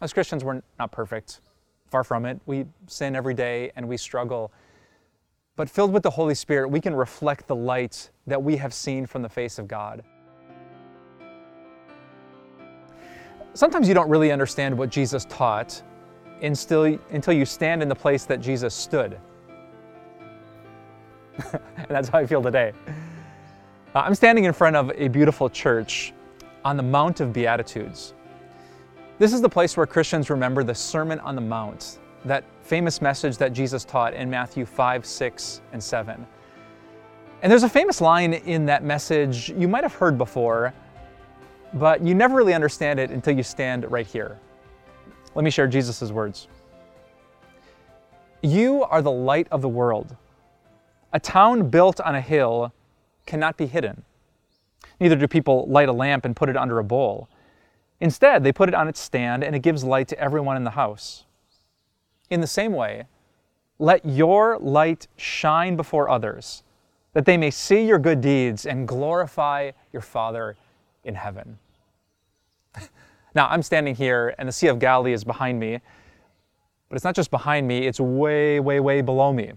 As Christians, we're not perfect. Far from it. We sin every day and we struggle. But filled with the Holy Spirit, we can reflect the light that we have seen from the face of God. Sometimes you don't really understand what Jesus taught until, until you stand in the place that Jesus stood. and that's how I feel today. Uh, I'm standing in front of a beautiful church on the Mount of Beatitudes. This is the place where Christians remember the Sermon on the Mount, that famous message that Jesus taught in Matthew 5, 6, and 7. And there's a famous line in that message you might have heard before, but you never really understand it until you stand right here. Let me share Jesus' words. You are the light of the world. A town built on a hill cannot be hidden. Neither do people light a lamp and put it under a bowl. Instead, they put it on its stand and it gives light to everyone in the house. In the same way, let your light shine before others, that they may see your good deeds and glorify your Father in heaven. now, I'm standing here and the Sea of Galilee is behind me, but it's not just behind me, it's way, way, way below me.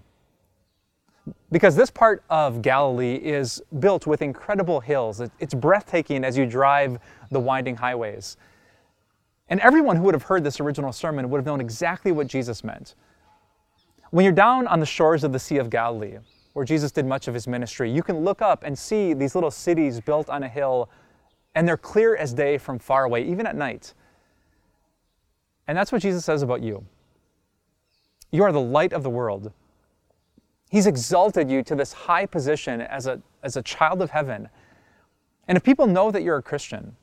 Because this part of Galilee is built with incredible hills. It's breathtaking as you drive the winding highways. And everyone who would have heard this original sermon would have known exactly what Jesus meant. When you're down on the shores of the Sea of Galilee, where Jesus did much of his ministry, you can look up and see these little cities built on a hill, and they're clear as day from far away, even at night. And that's what Jesus says about you. You are the light of the world. He's exalted you to this high position as a, as a child of heaven. And if people know that you're a Christian,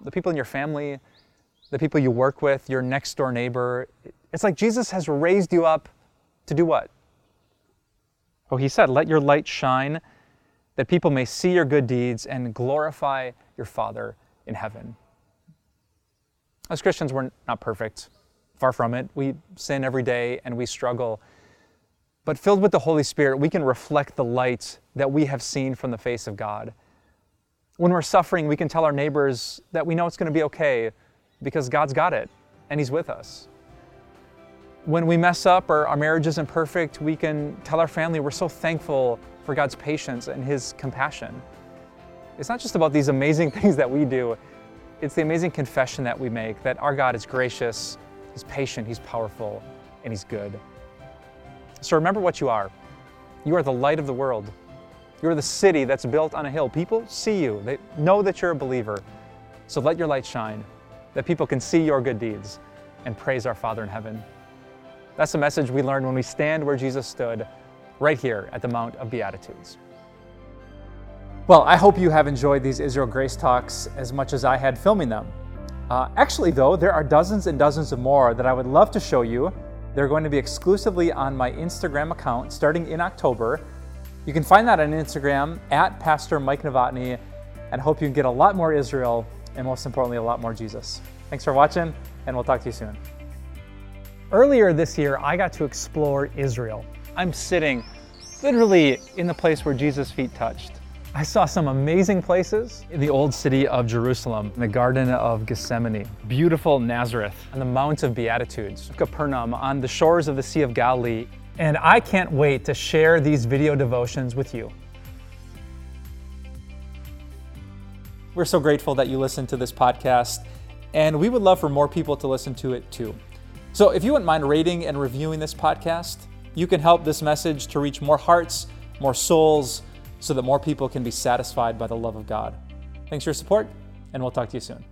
the people in your family, the people you work with, your next door neighbor, it's like Jesus has raised you up to do what? Oh, he said, Let your light shine that people may see your good deeds and glorify your Father in heaven. As Christians, we're not perfect. Far from it. We sin every day and we struggle. But filled with the Holy Spirit, we can reflect the light that we have seen from the face of God. When we're suffering, we can tell our neighbors that we know it's going to be okay because God's got it and He's with us. When we mess up or our marriage isn't perfect, we can tell our family we're so thankful for God's patience and His compassion. It's not just about these amazing things that we do, it's the amazing confession that we make that our God is gracious, He's patient, He's powerful, and He's good. So remember what you are. You are the light of the world. You are the city that's built on a hill. People see you, they know that you're a believer. So let your light shine, that people can see your good deeds and praise our Father in heaven. That's the message we learn when we stand where Jesus stood, right here at the Mount of Beatitudes. Well, I hope you have enjoyed these Israel Grace Talks as much as I had filming them. Uh, actually, though, there are dozens and dozens of more that I would love to show you they're going to be exclusively on my Instagram account starting in October. You can find that on Instagram at Pastor Mike Novotny and hope you can get a lot more Israel and most importantly, a lot more Jesus. Thanks for watching, and we'll talk to you soon. Earlier this year, I got to explore Israel. I'm sitting literally in the place where Jesus' feet touched. I saw some amazing places. In the old city of Jerusalem, the Garden of Gethsemane, beautiful Nazareth, and the Mount of Beatitudes, Capernaum, on the shores of the Sea of Galilee. And I can't wait to share these video devotions with you. We're so grateful that you listen to this podcast, and we would love for more people to listen to it too. So if you wouldn't mind rating and reviewing this podcast, you can help this message to reach more hearts, more souls, so that more people can be satisfied by the love of God. Thanks for your support, and we'll talk to you soon.